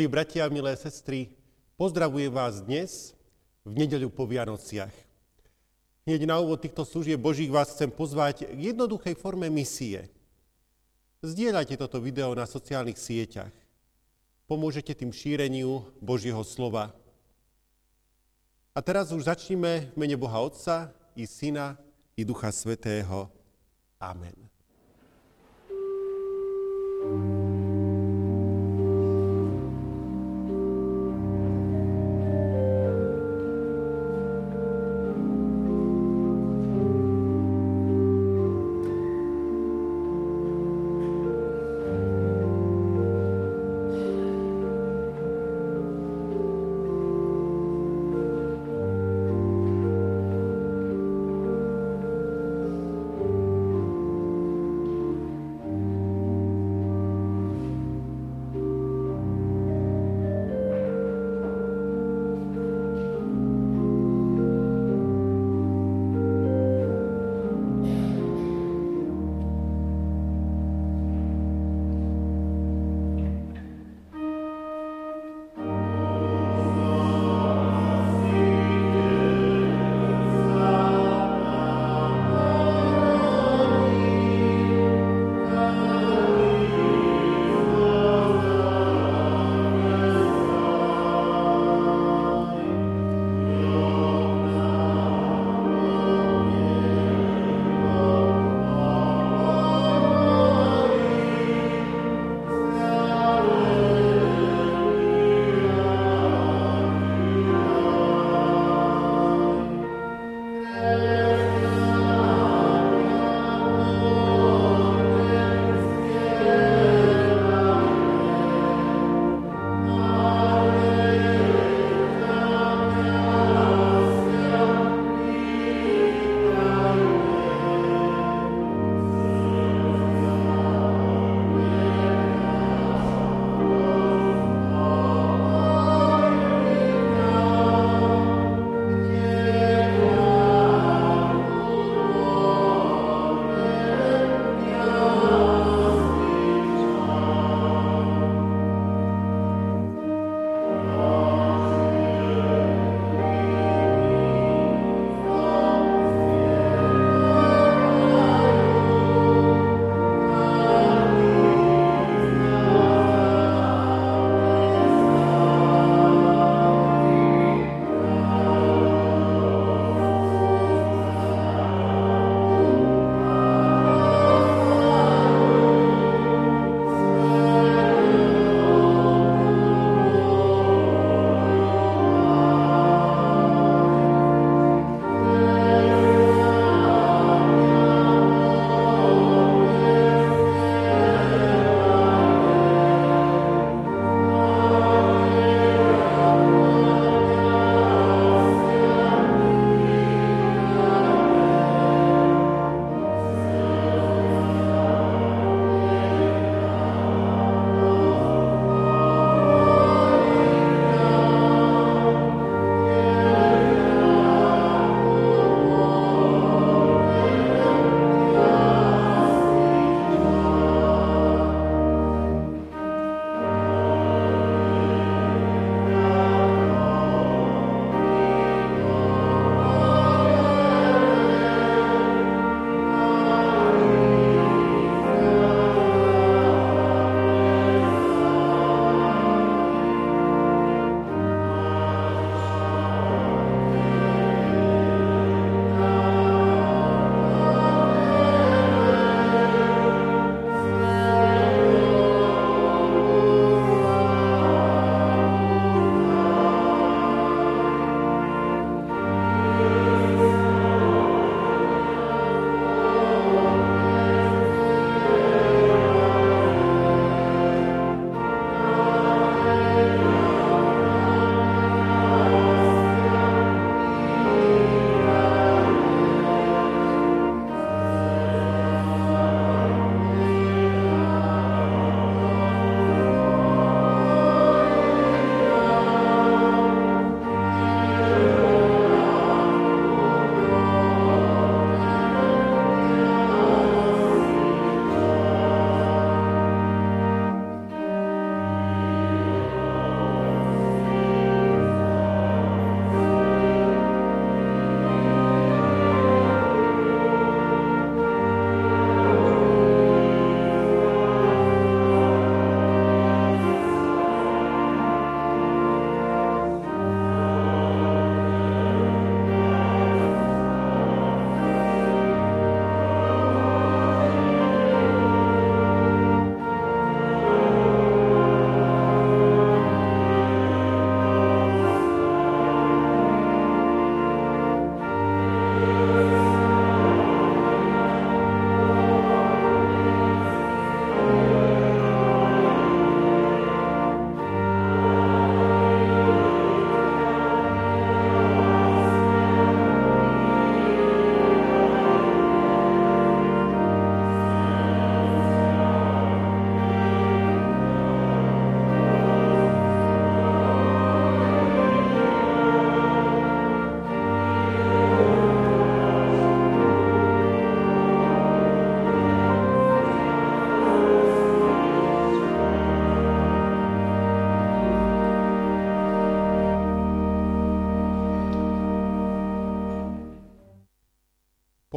Milí bratia milé sestry, pozdravujem vás dnes v nedeľu po Vianociach. Hneď na úvod týchto služieb Božích vás chcem pozvať k jednoduchej forme misie. Zdieľajte toto video na sociálnych sieťach. Pomôžete tým šíreniu Božieho slova. A teraz už začneme v mene Boha Otca i Syna i Ducha Svetého. Amen. thank you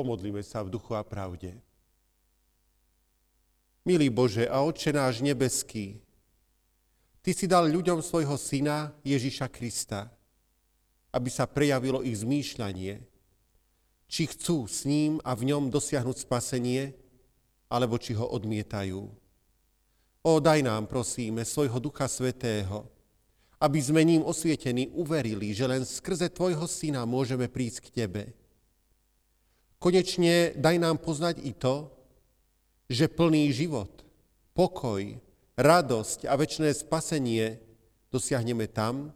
Pomodlíme sa v duchu a pravde. Milý Bože a Otče náš nebeský, Ty si dal ľuďom svojho syna Ježiša Krista, aby sa prejavilo ich zmýšľanie, či chcú s ním a v ňom dosiahnuť spasenie, alebo či ho odmietajú. O, daj nám, prosíme, svojho Ducha Svetého, aby sme ním osvietení uverili, že len skrze Tvojho Syna môžeme prísť k Tebe Konečne daj nám poznať i to, že plný život, pokoj, radosť a väčšné spasenie dosiahneme tam,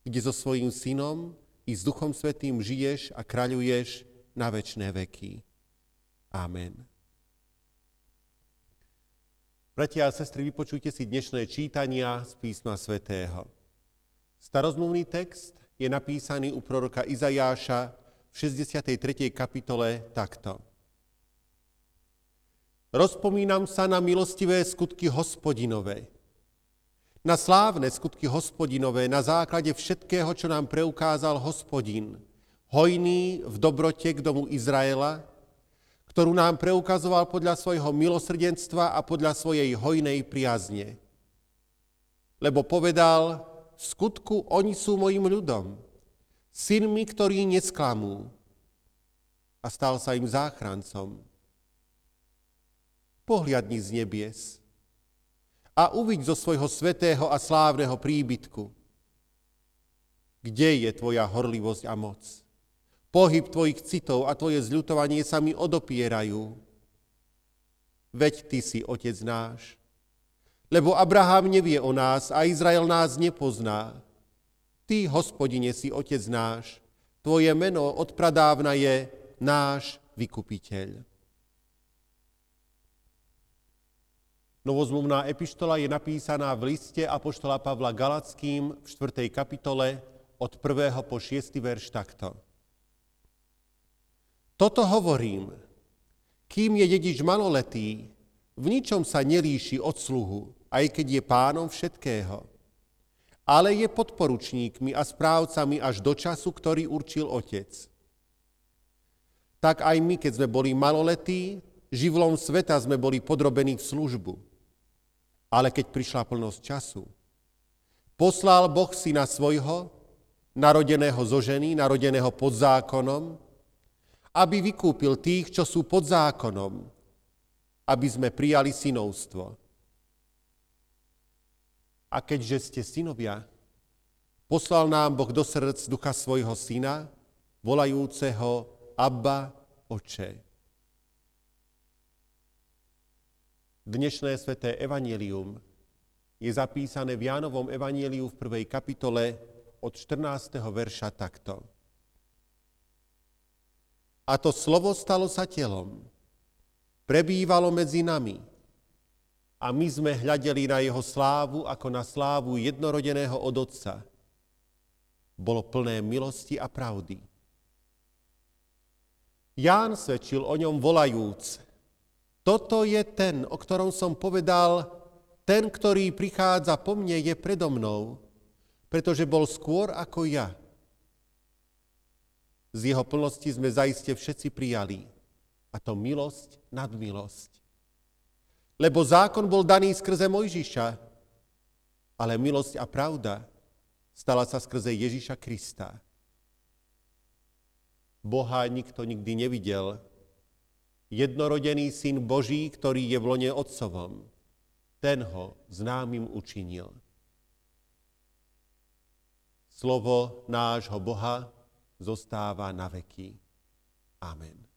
kde so svojím synom i s Duchom Svetým žiješ a kráľuješ na väčšné veky. Amen. Bratia a sestry, vypočujte si dnešné čítania z písma svätého. Starozmluvný text je napísaný u proroka Izajáša v 63. kapitole takto. Rozpomínam sa na milostivé skutky hospodinové, na slávne skutky hospodinové, na základe všetkého, čo nám preukázal hospodin, hojný v dobrote k domu Izraela, ktorú nám preukazoval podľa svojho milosrdenstva a podľa svojej hojnej priazne. Lebo povedal, v skutku oni sú mojim ľudom, synmi, ktorí nesklamú a stal sa im záchrancom. Pohliadni z nebies a uviď zo svojho svetého a slávneho príbytku, kde je tvoja horlivosť a moc. Pohyb tvojich citov a tvoje zľutovanie sa mi odopierajú. Veď ty si otec náš. Lebo Abraham nevie o nás a Izrael nás nepozná Ty, hospodine, si Otec náš, Tvoje meno od pradávna je náš vykupiteľ. Novozmluvná epištola je napísaná v liste Apoštola Pavla Galackým v 4. kapitole od 1. po 6. verš takto. Toto hovorím, kým je dedič maloletý, v ničom sa nelíši od sluhu, aj keď je pánom všetkého ale je podporučníkmi a správcami až do času, ktorý určil Otec. Tak aj my, keď sme boli maloletí, živlom sveta sme boli podrobení v službu. Ale keď prišla plnosť času, poslal Boh syna svojho, narodeného zo ženy, narodeného pod zákonom, aby vykúpil tých, čo sú pod zákonom, aby sme prijali synovstvo. A keďže ste synovia, poslal nám Boh do srdc ducha svojho syna, volajúceho Abba, Oče. Dnešné sveté evanílium je zapísané v Jánovom evaníliu v prvej kapitole od 14. verša takto. A to slovo stalo sa telom, prebývalo medzi nami a my sme hľadeli na jeho slávu ako na slávu jednorodeného od Otca. Bolo plné milosti a pravdy. Ján svedčil o ňom volajúc, toto je ten, o ktorom som povedal, ten, ktorý prichádza po mne, je predo mnou, pretože bol skôr ako ja. Z jeho plnosti sme zaiste všetci prijali, a to milosť nad milosť. Lebo zákon bol daný skrze Mojžiša, ale milosť a pravda stala sa skrze Ježiša Krista. Boha nikto nikdy nevidel. Jednorodený syn Boží, ktorý je v lone Otcovom, ten ho známym učinil. Slovo nášho Boha zostáva na veky. Amen.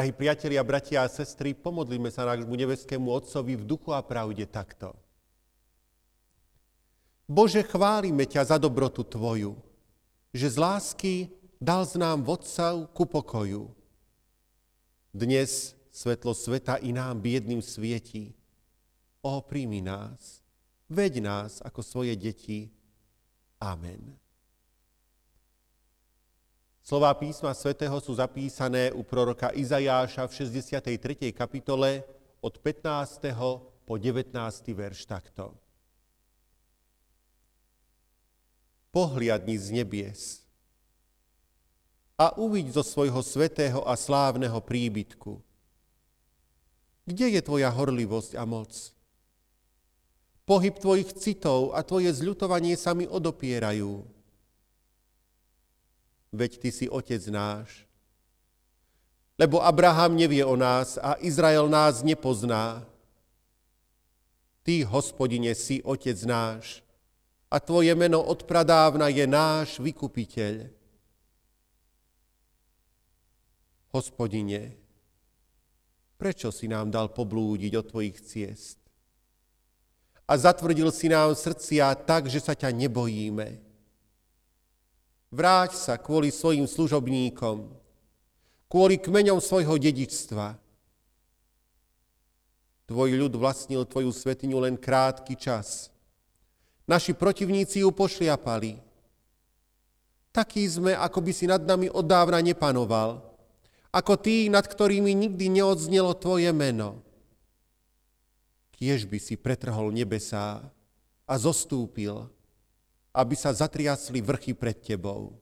Drahí priatelia, bratia a sestry, pomodlíme sa nášmu nebeskému Otcovi v duchu a pravde takto. Bože, chválime ťa za dobrotu Tvoju, že z lásky dal z nám vodca ku pokoju. Dnes svetlo sveta i nám biedným svieti. O, príjmi nás, veď nás ako svoje deti. Amen. Slová písma svätého sú zapísané u proroka Izajáša v 63. kapitole od 15. po 19. verš takto. Pohliadni z nebies a uviď zo svojho svetého a slávneho príbytku. Kde je tvoja horlivosť a moc? Pohyb tvojich citov a tvoje zľutovanie sa mi odopierajú veď ty si otec náš. Lebo Abraham nevie o nás a Izrael nás nepozná. Ty, hospodine, si otec náš a tvoje meno od pradávna je náš vykupiteľ. Hospodine, prečo si nám dal poblúdiť od tvojich ciest? A zatvrdil si nám srdcia tak, že sa ťa nebojíme. Vráť sa kvôli svojim služobníkom, kvôli kmeňom svojho dedičstva. Tvoj ľud vlastnil tvoju svetiňu len krátky čas. Naši protivníci ju pošliapali. Takí sme, ako by si nad nami od dávna nepanoval, ako tí, nad ktorými nikdy neodznelo tvoje meno. Kiež by si pretrhol nebesá a zostúpil, aby sa zatriasli vrchy pred tebou.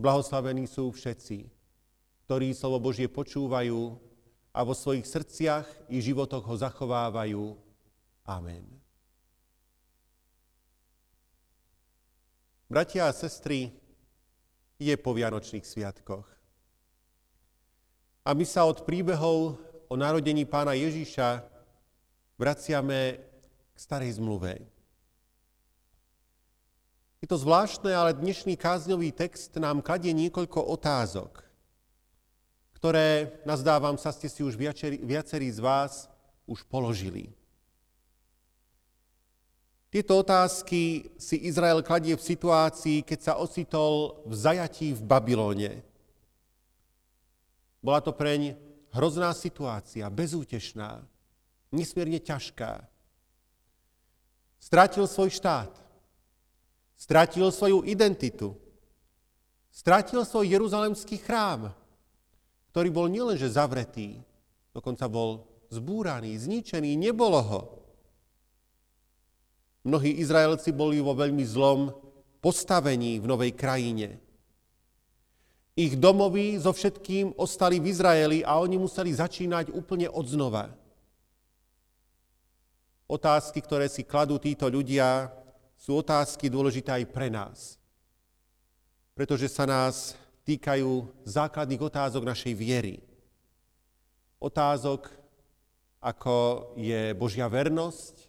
Blahoslavení sú všetci, ktorí slovo Božie počúvajú a vo svojich srdciach i životoch ho zachovávajú. Amen. Bratia a sestry, je po Vianočných sviatkoch. A my sa od príbehov o narodení pána Ježiša vraciame k starej zmluve. Je to zvláštne, ale dnešný kázňový text nám kladie niekoľko otázok, ktoré, nazdávam sa, ste si už viacerí, viacerí z vás už položili. Tieto otázky si Izrael kladie v situácii, keď sa ocitol v zajatí v Babylone. Bola to preň hrozná situácia, bezútešná, nesmierne ťažká. Strátil svoj štát, Stratil svoju identitu. Stratil svoj jeruzalemský chrám, ktorý bol nielenže zavretý, dokonca bol zbúraný, zničený, nebolo ho. Mnohí Izraelci boli vo veľmi zlom postavení v novej krajine. Ich domovy so všetkým ostali v Izraeli a oni museli začínať úplne od znova. Otázky, ktoré si kladú títo ľudia, sú otázky dôležité aj pre nás. Pretože sa nás týkajú základných otázok našej viery. Otázok, ako je Božia vernosť,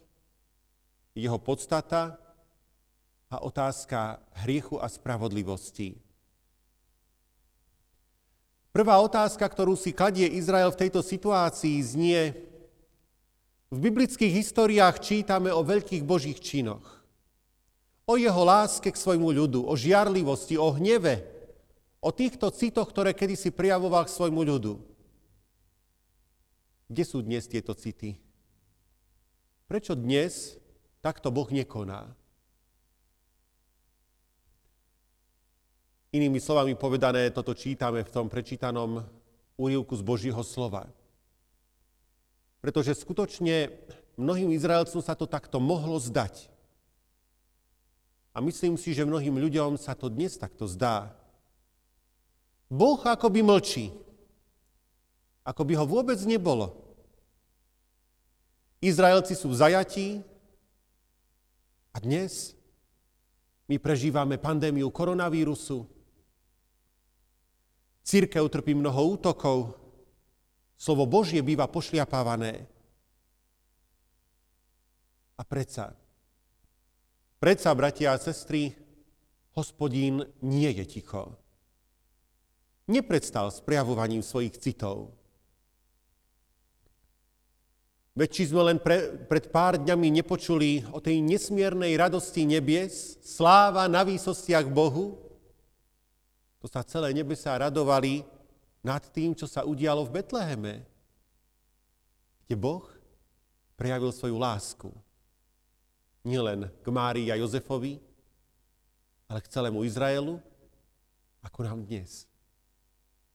jeho podstata a otázka hriechu a spravodlivosti. Prvá otázka, ktorú si kladie Izrael v tejto situácii, znie, v biblických históriách čítame o veľkých božích činoch o jeho láske k svojmu ľudu, o žiarlivosti, o hneve, o týchto citoch, ktoré kedysi prijavoval k svojmu ľudu. Kde sú dnes tieto city? Prečo dnes takto Boh nekoná? Inými slovami povedané, toto čítame v tom prečítanom úrivku z Božího slova. Pretože skutočne mnohým Izraelcom sa to takto mohlo zdať. A myslím si, že mnohým ľuďom sa to dnes takto zdá. Boh akoby mlčí. Ako by ho vôbec nebolo. Izraelci sú zajatí a dnes my prežívame pandémiu koronavírusu. Církev trpí mnoho útokov. Slovo Božie býva pošliapávané. A predsa Predsa, bratia a sestry, hospodín nie je ticho. nepredstal s prejavovaním svojich citov. Veď či sme len pre, pred pár dňami nepočuli o tej nesmiernej radosti nebies, sláva na výsostiach Bohu, to sa celé nebesá radovali nad tým, čo sa udialo v Betleheme, kde Boh prejavil svoju lásku. Nielen k Márii a Jozefovi, ale k celému Izraelu, ako nám dnes.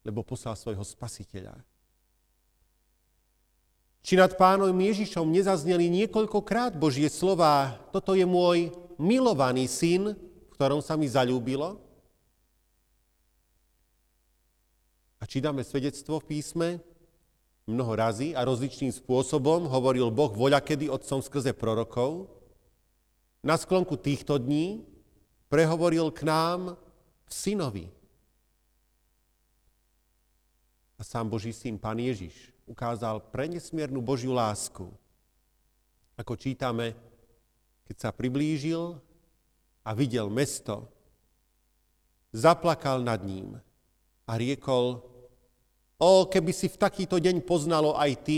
Lebo poslal svojho spasiteľa. Či nad pánom Ježišom nezazneli niekoľkokrát Božie slova, toto je môj milovaný syn, v ktorom sa mi zalúbilo? A či dáme svedectvo v písme? Mnoho razy a rozličným spôsobom hovoril Boh voľakedy otcom skrze prorokov. Na sklonku týchto dní prehovoril k nám v synovi. A sám Boží syn, Pán Ježiš, ukázal prenesmiernu Božiu lásku. Ako čítame, keď sa priblížil a videl mesto, zaplakal nad ním a riekol, o, keby si v takýto deň poznalo aj ty,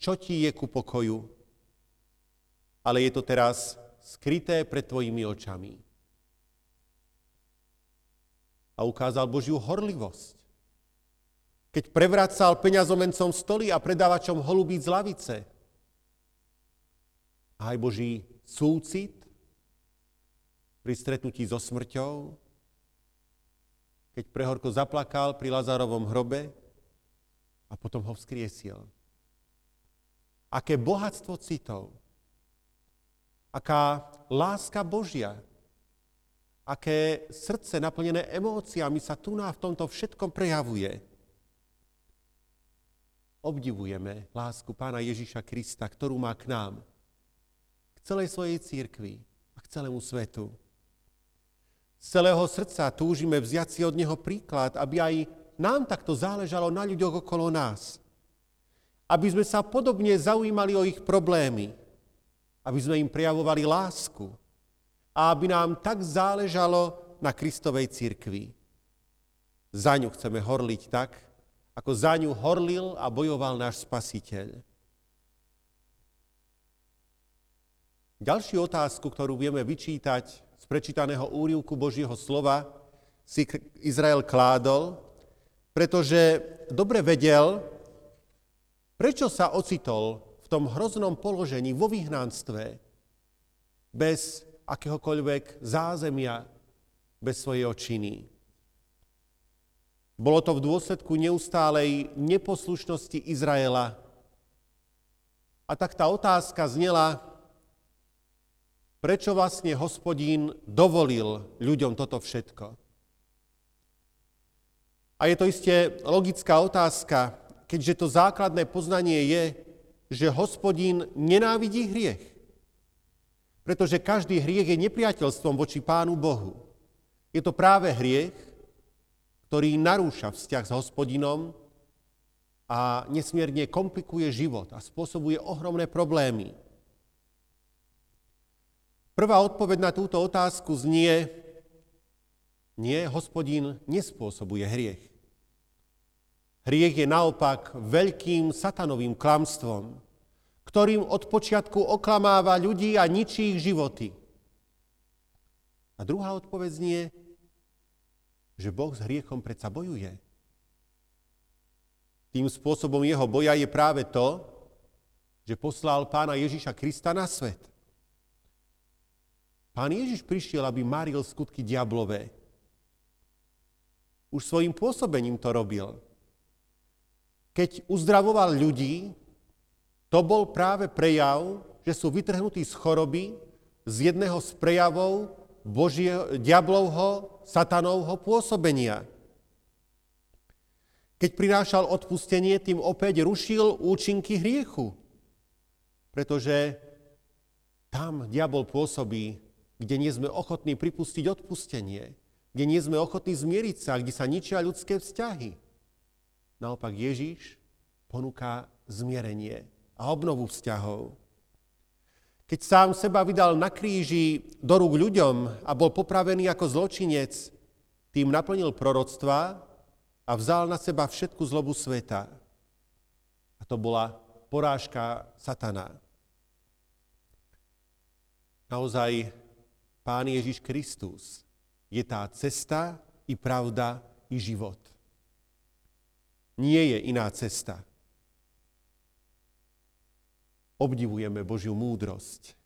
čo ti je ku pokoju. Ale je to teraz skryté pred tvojimi očami. A ukázal Božiu horlivosť keď prevracal peňazomencom stoly a predávačom holubíc z lavice. A aj Boží súcit pri stretnutí so smrťou, keď prehorko zaplakal pri Lazarovom hrobe a potom ho vzkriesil. Aké bohatstvo citov, aká láska Božia, aké srdce naplnené emóciami sa tu na v tomto všetkom prejavuje obdivujeme lásku Pána Ježiša Krista, ktorú má k nám, k celej svojej církvi a k celému svetu. Z celého srdca túžime vziať si od Neho príklad, aby aj nám takto záležalo na ľuďoch okolo nás. Aby sme sa podobne zaujímali o ich problémy. Aby sme im prejavovali lásku. A aby nám tak záležalo na Kristovej církvi. Za ňu chceme horliť tak, ako za ňu horlil a bojoval náš spasiteľ. Ďalšiu otázku, ktorú vieme vyčítať z prečítaného úrivku Božieho slova, si Izrael kládol, pretože dobre vedel, prečo sa ocitol v tom hroznom položení vo vyhnanstve bez akéhokoľvek zázemia, bez svojej očiny. Bolo to v dôsledku neustálej neposlušnosti Izraela. A tak tá otázka znela, prečo vlastne hospodín dovolil ľuďom toto všetko. A je to isté logická otázka, keďže to základné poznanie je, že hospodín nenávidí hriech. Pretože každý hriech je nepriateľstvom voči Pánu Bohu. Je to práve hriech, ktorý narúša vzťah s hospodinom a nesmierne komplikuje život a spôsobuje ohromné problémy. Prvá odpoveď na túto otázku znie, nie, hospodin nespôsobuje hriech. Hriech je naopak veľkým satanovým klamstvom, ktorým od počiatku oklamáva ľudí a ničí ich životy. A druhá odpoveď znie, že Boh s hriechom predsa bojuje. Tým spôsobom jeho boja je práve to, že poslal pána Ježiša Krista na svet. Pán Ježiš prišiel, aby maril skutky diablové. Už svojim pôsobením to robil. Keď uzdravoval ľudí, to bol práve prejav, že sú vytrhnutí z choroby, z jedného z prejavov Božie, diablovho satanovho pôsobenia. Keď prinášal odpustenie, tým opäť rušil účinky hriechu. Pretože tam diabol pôsobí, kde nie sme ochotní pripustiť odpustenie, kde nie sme ochotní zmieriť sa, kde sa ničia ľudské vzťahy. Naopak Ježíš ponúka zmierenie a obnovu vzťahov. Keď sám seba vydal na kríži do rúk ľuďom a bol popravený ako zločinec, tým naplnil proroctva, a vzal na seba všetku zlobu sveta. A to bola porážka satana. Naozaj Pán Ježiš Kristus je tá cesta i pravda i život. Nie je iná cesta. Obdivujeme Božiu múdrosť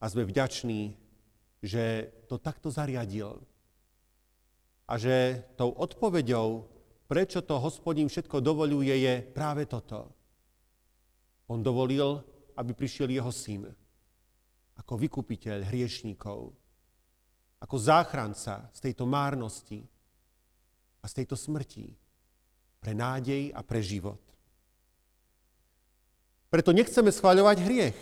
a sme vďační, že to takto zariadil. A že tou odpoveďou, prečo to hospodín všetko dovoluje, je práve toto. On dovolil, aby prišiel jeho syn ako vykupiteľ hriešníkov, ako záchranca z tejto márnosti a z tejto smrti pre nádej a pre život. Preto nechceme schváľovať hriech,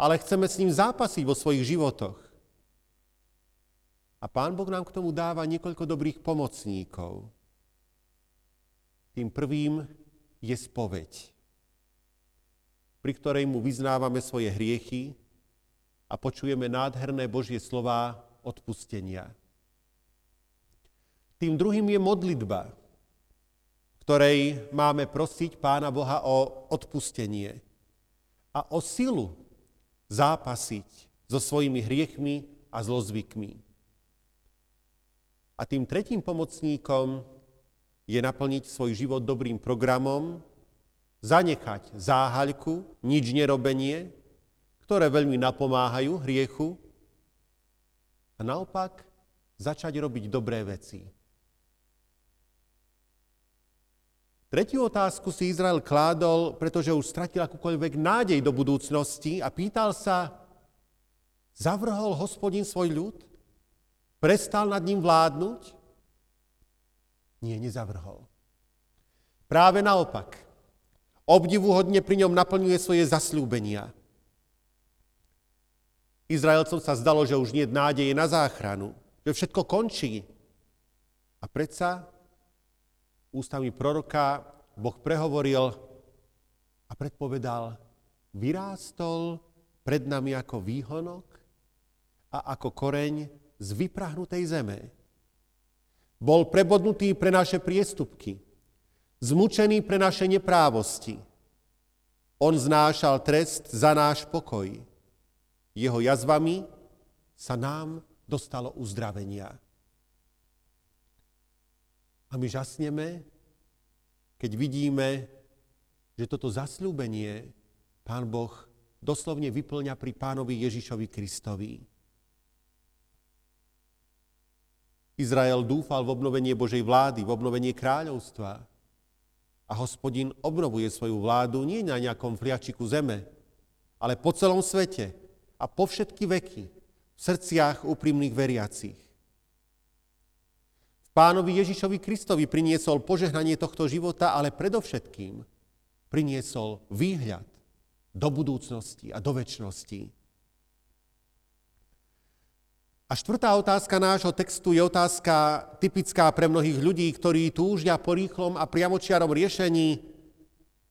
ale chceme s ním zápasiť vo svojich životoch. A Pán Boh nám k tomu dáva niekoľko dobrých pomocníkov. Tým prvým je spoveď, pri ktorej mu vyznávame svoje hriechy a počujeme nádherné Božie slova odpustenia. Tým druhým je modlitba, ktorej máme prosiť Pána Boha o odpustenie a o silu zápasiť so svojimi hriechmi a zlozvykmi. A tým tretím pomocníkom je naplniť svoj život dobrým programom, zanechať záhaľku, nič nerobenie, ktoré veľmi napomáhajú hriechu a naopak začať robiť dobré veci. Tretiu otázku si Izrael kládol, pretože už stratil akúkoľvek nádej do budúcnosti a pýtal sa, zavrhol hospodin svoj ľud? Prestal nad ním vládnuť? Nie, nezavrhol. Práve naopak. Obdivuhodne pri ňom naplňuje svoje zasľúbenia. Izraelcom sa zdalo, že už nie je nádeje na záchranu, že všetko končí. A predsa ústami proroka Boh prehovoril a predpovedal, vyrástol pred nami ako výhonok a ako koreň z vyprahnutej zeme. Bol prebodnutý pre naše priestupky, zmučený pre naše neprávosti. On znášal trest za náš pokoj. Jeho jazvami sa nám dostalo uzdravenia. A my žasneme, keď vidíme, že toto zasľúbenie Pán Boh doslovne vyplňa pri pánovi Ježišovi Kristovi. Izrael dúfal v obnovenie Božej vlády, v obnovenie kráľovstva. A hospodin obnovuje svoju vládu nie na nejakom fliačiku zeme, ale po celom svete a po všetky veky v srdciach úprimných veriacich. Pánovi Ježišovi Kristovi priniesol požehnanie tohto života, ale predovšetkým priniesol výhľad do budúcnosti a do väčšnosti. A štvrtá otázka nášho textu je otázka typická pre mnohých ľudí, ktorí túžia po rýchlom a priamočiarom riešení.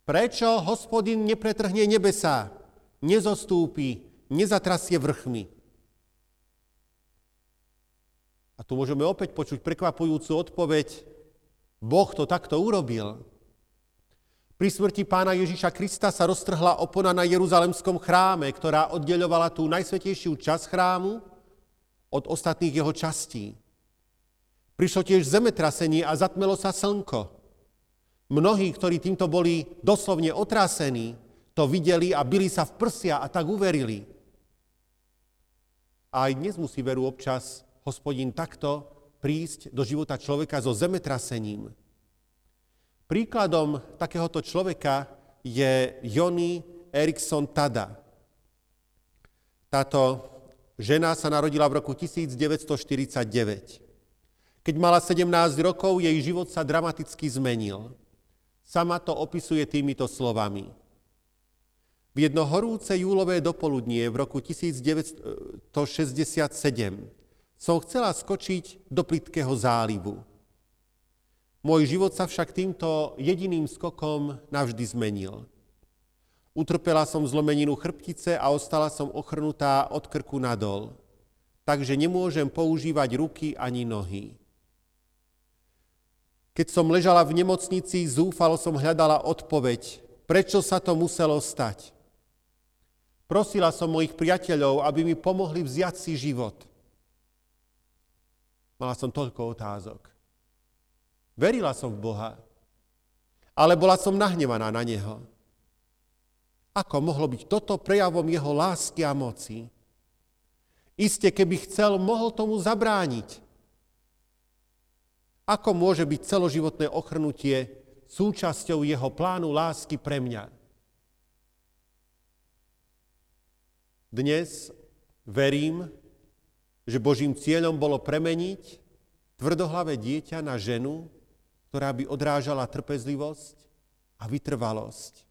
Prečo hospodin nepretrhne nebesa, nezostúpi, nezatrasie vrchmi? Tu môžeme opäť počuť prekvapujúcu odpoveď. Boh to takto urobil. Pri smrti pána Ježiša Krista sa roztrhla opona na Jeruzalemskom chráme, ktorá oddeľovala tú najsvetejšiu časť chrámu od ostatných jeho častí. Prišlo tiež zemetrasenie a zatmelo sa slnko. Mnohí, ktorí týmto boli doslovne otrasení, to videli a byli sa v prsia a tak uverili. A aj dnes musí veru občas hospodin takto prísť do života človeka so zemetrasením. Príkladom takéhoto človeka je Joni Eriksson Tada. Táto Žena sa narodila v roku 1949. Keď mala 17 rokov, jej život sa dramaticky zmenil. Sama to opisuje týmito slovami. V jedno horúce júlové dopoludnie v roku 1967 som chcela skočiť do plitkého zálivu. Môj život sa však týmto jediným skokom navždy zmenil. Utrpela som zlomeninu chrbtice a ostala som ochrnutá od krku nadol, takže nemôžem používať ruky ani nohy. Keď som ležala v nemocnici, zúfalo som hľadala odpoveď, prečo sa to muselo stať. Prosila som mojich priateľov, aby mi pomohli vziať si život. Mala som toľko otázok. Verila som v Boha, ale bola som nahnevaná na Neho. Ako mohlo byť toto prejavom Jeho lásky a moci? Isté, keby chcel, mohol tomu zabrániť. Ako môže byť celoživotné ochrnutie súčasťou jeho plánu lásky pre mňa? Dnes verím, že Božím cieľom bolo premeniť tvrdohlavé dieťa na ženu, ktorá by odrážala trpezlivosť a vytrvalosť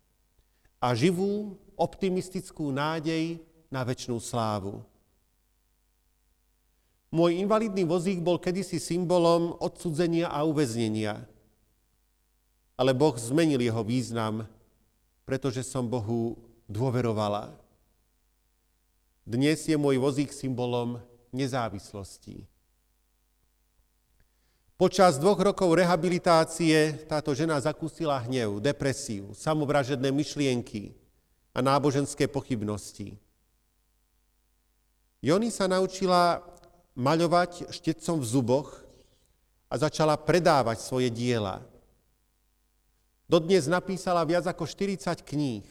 a živú optimistickú nádej na väčšnú slávu. Môj invalidný vozík bol kedysi symbolom odsudzenia a uväznenia. Ale Boh zmenil jeho význam, pretože som Bohu dôverovala. Dnes je môj vozík symbolom nezávislosti. Počas dvoch rokov rehabilitácie táto žena zakúsila hnev, depresiu, samovražedné myšlienky a náboženské pochybnosti. Joni sa naučila maľovať štecom v zuboch a začala predávať svoje diela. Dodnes napísala viac ako 40 kníh.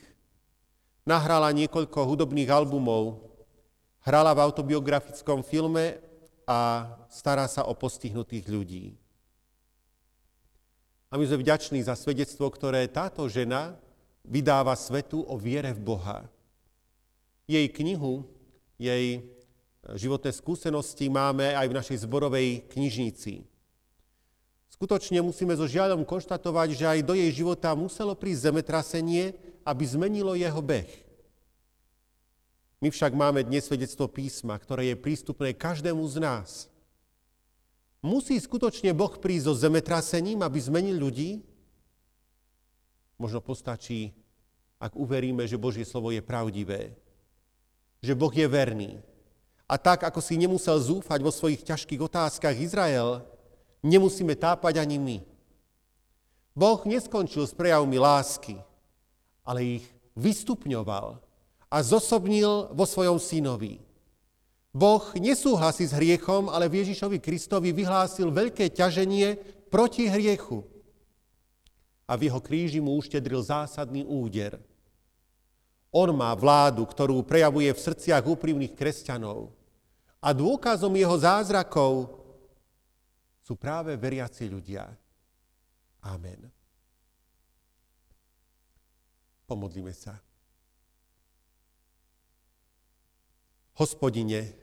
Nahrala niekoľko hudobných albumov, hrala v autobiografickom filme a stará sa o postihnutých ľudí. A my sme vďační za svedectvo, ktoré táto žena vydáva svetu o viere v Boha. Jej knihu, jej životné skúsenosti máme aj v našej zborovej knižnici. Skutočne musíme so žiaľom konštatovať, že aj do jej života muselo prísť zemetrasenie, aby zmenilo jeho beh. My však máme dnes svedectvo písma, ktoré je prístupné každému z nás. Musí skutočne Boh prísť so zemetrasením, aby zmenil ľudí? Možno postačí, ak uveríme, že Božie slovo je pravdivé, že Boh je verný, a tak, ako si nemusel zúfať vo svojich ťažkých otázkach Izrael, nemusíme tápať ani my. Boh neskončil s prejavmi lásky, ale ich vystupňoval a zosobnil vo svojom synovi. Boh nesúhlasí s hriechom, ale v Ježišovi Kristovi vyhlásil veľké ťaženie proti hriechu. A v jeho kríži mu uštedril zásadný úder. On má vládu, ktorú prejavuje v srdciach úprimných kresťanov a dôkazom jeho zázrakov sú práve veriaci ľudia. Amen. Pomodlíme sa. Hospodine,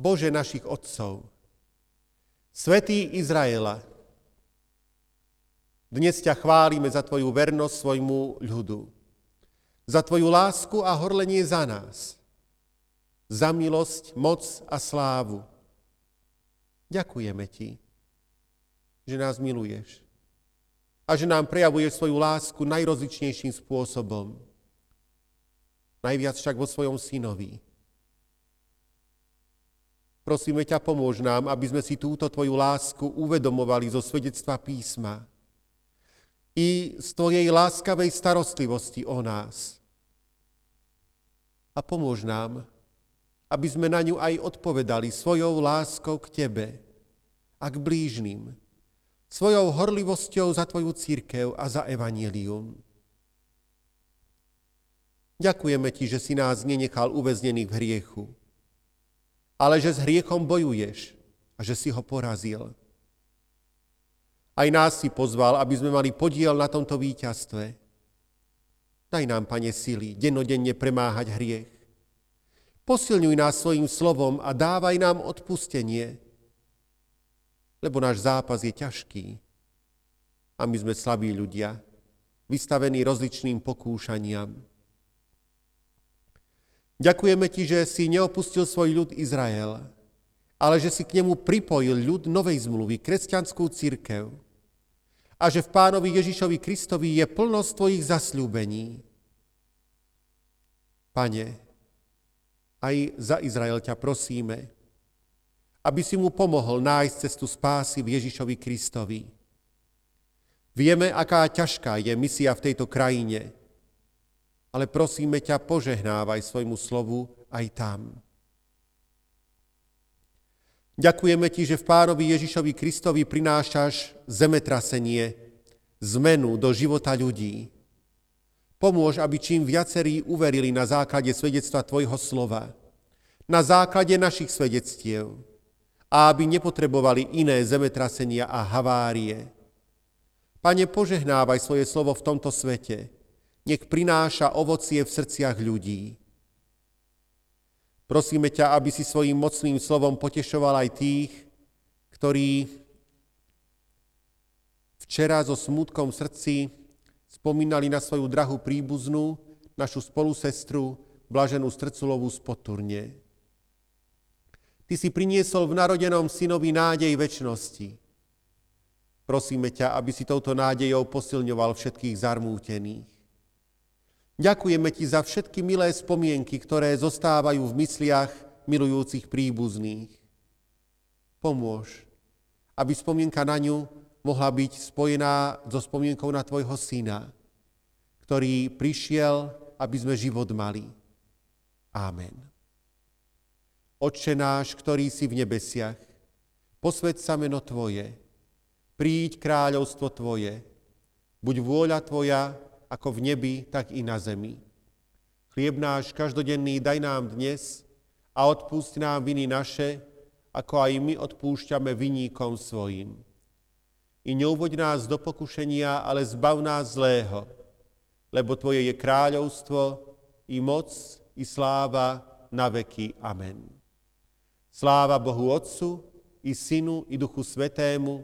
Bože našich otcov, Svetý Izraela, dnes ťa chválime za Tvoju vernosť svojmu ľudu, za Tvoju lásku a horlenie za nás – za milosť, moc a slávu. Ďakujeme Ti, že nás miluješ a že nám prejavuješ svoju lásku najrozličnejším spôsobom. Najviac však vo svojom synovi. Prosíme ťa, pomôž nám, aby sme si túto Tvoju lásku uvedomovali zo svedectva písma i z Tvojej láskavej starostlivosti o nás. A pomôž nám, aby sme na ňu aj odpovedali svojou láskou k Tebe a k blížnym, svojou horlivosťou za Tvoju církev a za evanílium. Ďakujeme Ti, že si nás nenechal uväznených v hriechu, ale že s hriechom bojuješ a že si ho porazil. Aj nás si pozval, aby sme mali podiel na tomto víťazstve. Daj nám, Pane, sily, dennodenne premáhať hriech Posilňuj nás svojim slovom a dávaj nám odpustenie, lebo náš zápas je ťažký a my sme slabí ľudia, vystavení rozličným pokúšaniam. Ďakujeme ti, že si neopustil svoj ľud Izrael, ale že si k nemu pripojil ľud novej zmluvy, kresťanskú církev a že v pánovi Ježišovi Kristovi je plnosť tvojich zasľúbení. Pane, aj za Izrael ťa prosíme, aby si mu pomohol nájsť cestu spásy v Ježišovi Kristovi. Vieme, aká ťažká je misia v tejto krajine, ale prosíme ťa, požehnávaj svojmu slovu aj tam. Ďakujeme ti, že v pánovi Ježišovi Kristovi prinášaš zemetrasenie, zmenu do života ľudí. Pomôž, aby čím viacerí uverili na základe svedectva Tvojho slova, na základe našich svedectiev a aby nepotrebovali iné zemetrasenia a havárie, Pane, požehnávaj svoje slovo v tomto svete. Nech prináša ovocie v srdciach ľudí. Prosíme ťa, aby si svojim mocným slovom potešoval aj tých, ktorí včera so smutkom v srdci spomínali na svoju drahú príbuznú, našu spolusestru, blaženú Strculovú z Poturne. Ty si priniesol v narodenom synovi nádej väčšnosti. Prosíme ťa, aby si touto nádejou posilňoval všetkých zarmútených. Ďakujeme ti za všetky milé spomienky, ktoré zostávajú v mysliach milujúcich príbuzných. Pomôž, aby spomienka na ňu mohla byť spojená so spomienkou na tvojho syna, ktorý prišiel, aby sme život mali. Amen. Otče náš, ktorý si v nebesiach, posved sa meno Tvoje, príď kráľovstvo Tvoje, buď vôľa Tvoja, ako v nebi, tak i na zemi. Chlieb náš každodenný daj nám dnes a odpúšť nám viny naše, ako aj my odpúšťame viníkom svojim. I neuvoď nás do pokušenia, ale zbav nás zlého, lebo Tvoje je kráľovstvo, i moc, i sláva na veky. Amen. Sláva Bohu Otcu, i Synu, i Duchu Svetému,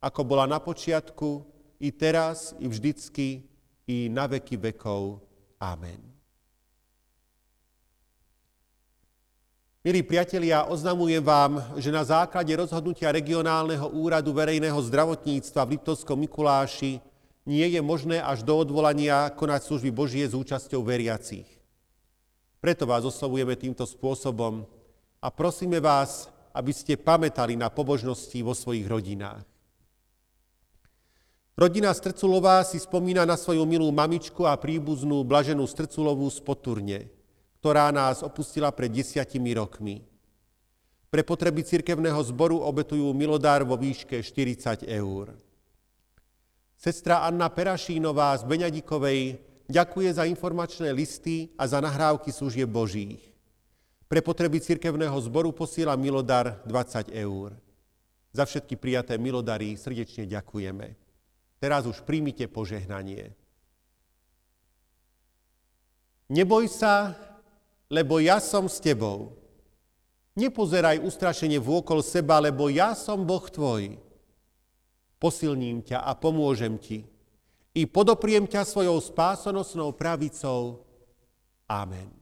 ako bola na počiatku, i teraz, i vždycky, i na veky vekov. Amen. Milí priatelia, oznamujem vám, že na základe rozhodnutia regionálneho úradu verejného zdravotníctva v Liptovskom Mikuláši nie je možné až do odvolania konať služby Božie s účasťou veriacich. Preto vás oslovujeme týmto spôsobom a prosíme vás, aby ste pamätali na pobožnosti vo svojich rodinách. Rodina Strculová si spomína na svoju milú mamičku a príbuznú Blaženú Strculovú z Poturne, ktorá nás opustila pred desiatimi rokmi. Pre potreby cirkevného zboru obetujú milodár vo výške 40 eur. Sestra Anna Perašínová z Beňadikovej ďakuje za informačné listy a za nahrávky služieb Božích. Pre potreby cirkevného zboru posiela milodar 20 eur. Za všetky prijaté milodary srdečne ďakujeme. Teraz už príjmite požehnanie. Neboj sa, lebo ja som s tebou. Nepozeraj ustrašenie vôkol seba, lebo ja som Boh tvoj. Posilním ťa a pomôžem ti. I podopriem ťa svojou spásonosnou pravicou. Amen.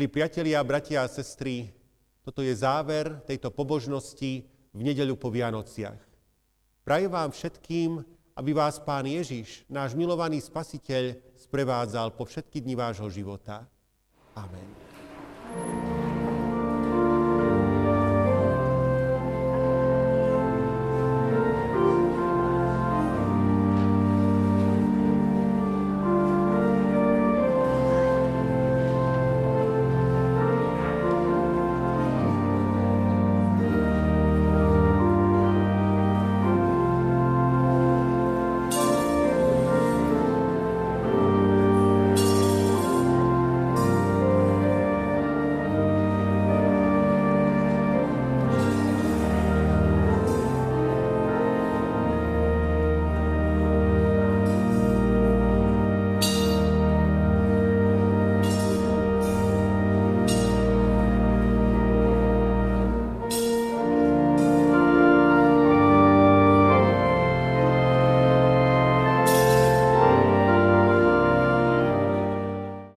Milí priatelia, bratia a sestry, toto je záver tejto pobožnosti v nedeľu po Vianociach. Prajem vám všetkým, aby vás Pán Ježiš, náš milovaný Spasiteľ, sprevádzal po všetky dni vášho života. Amen.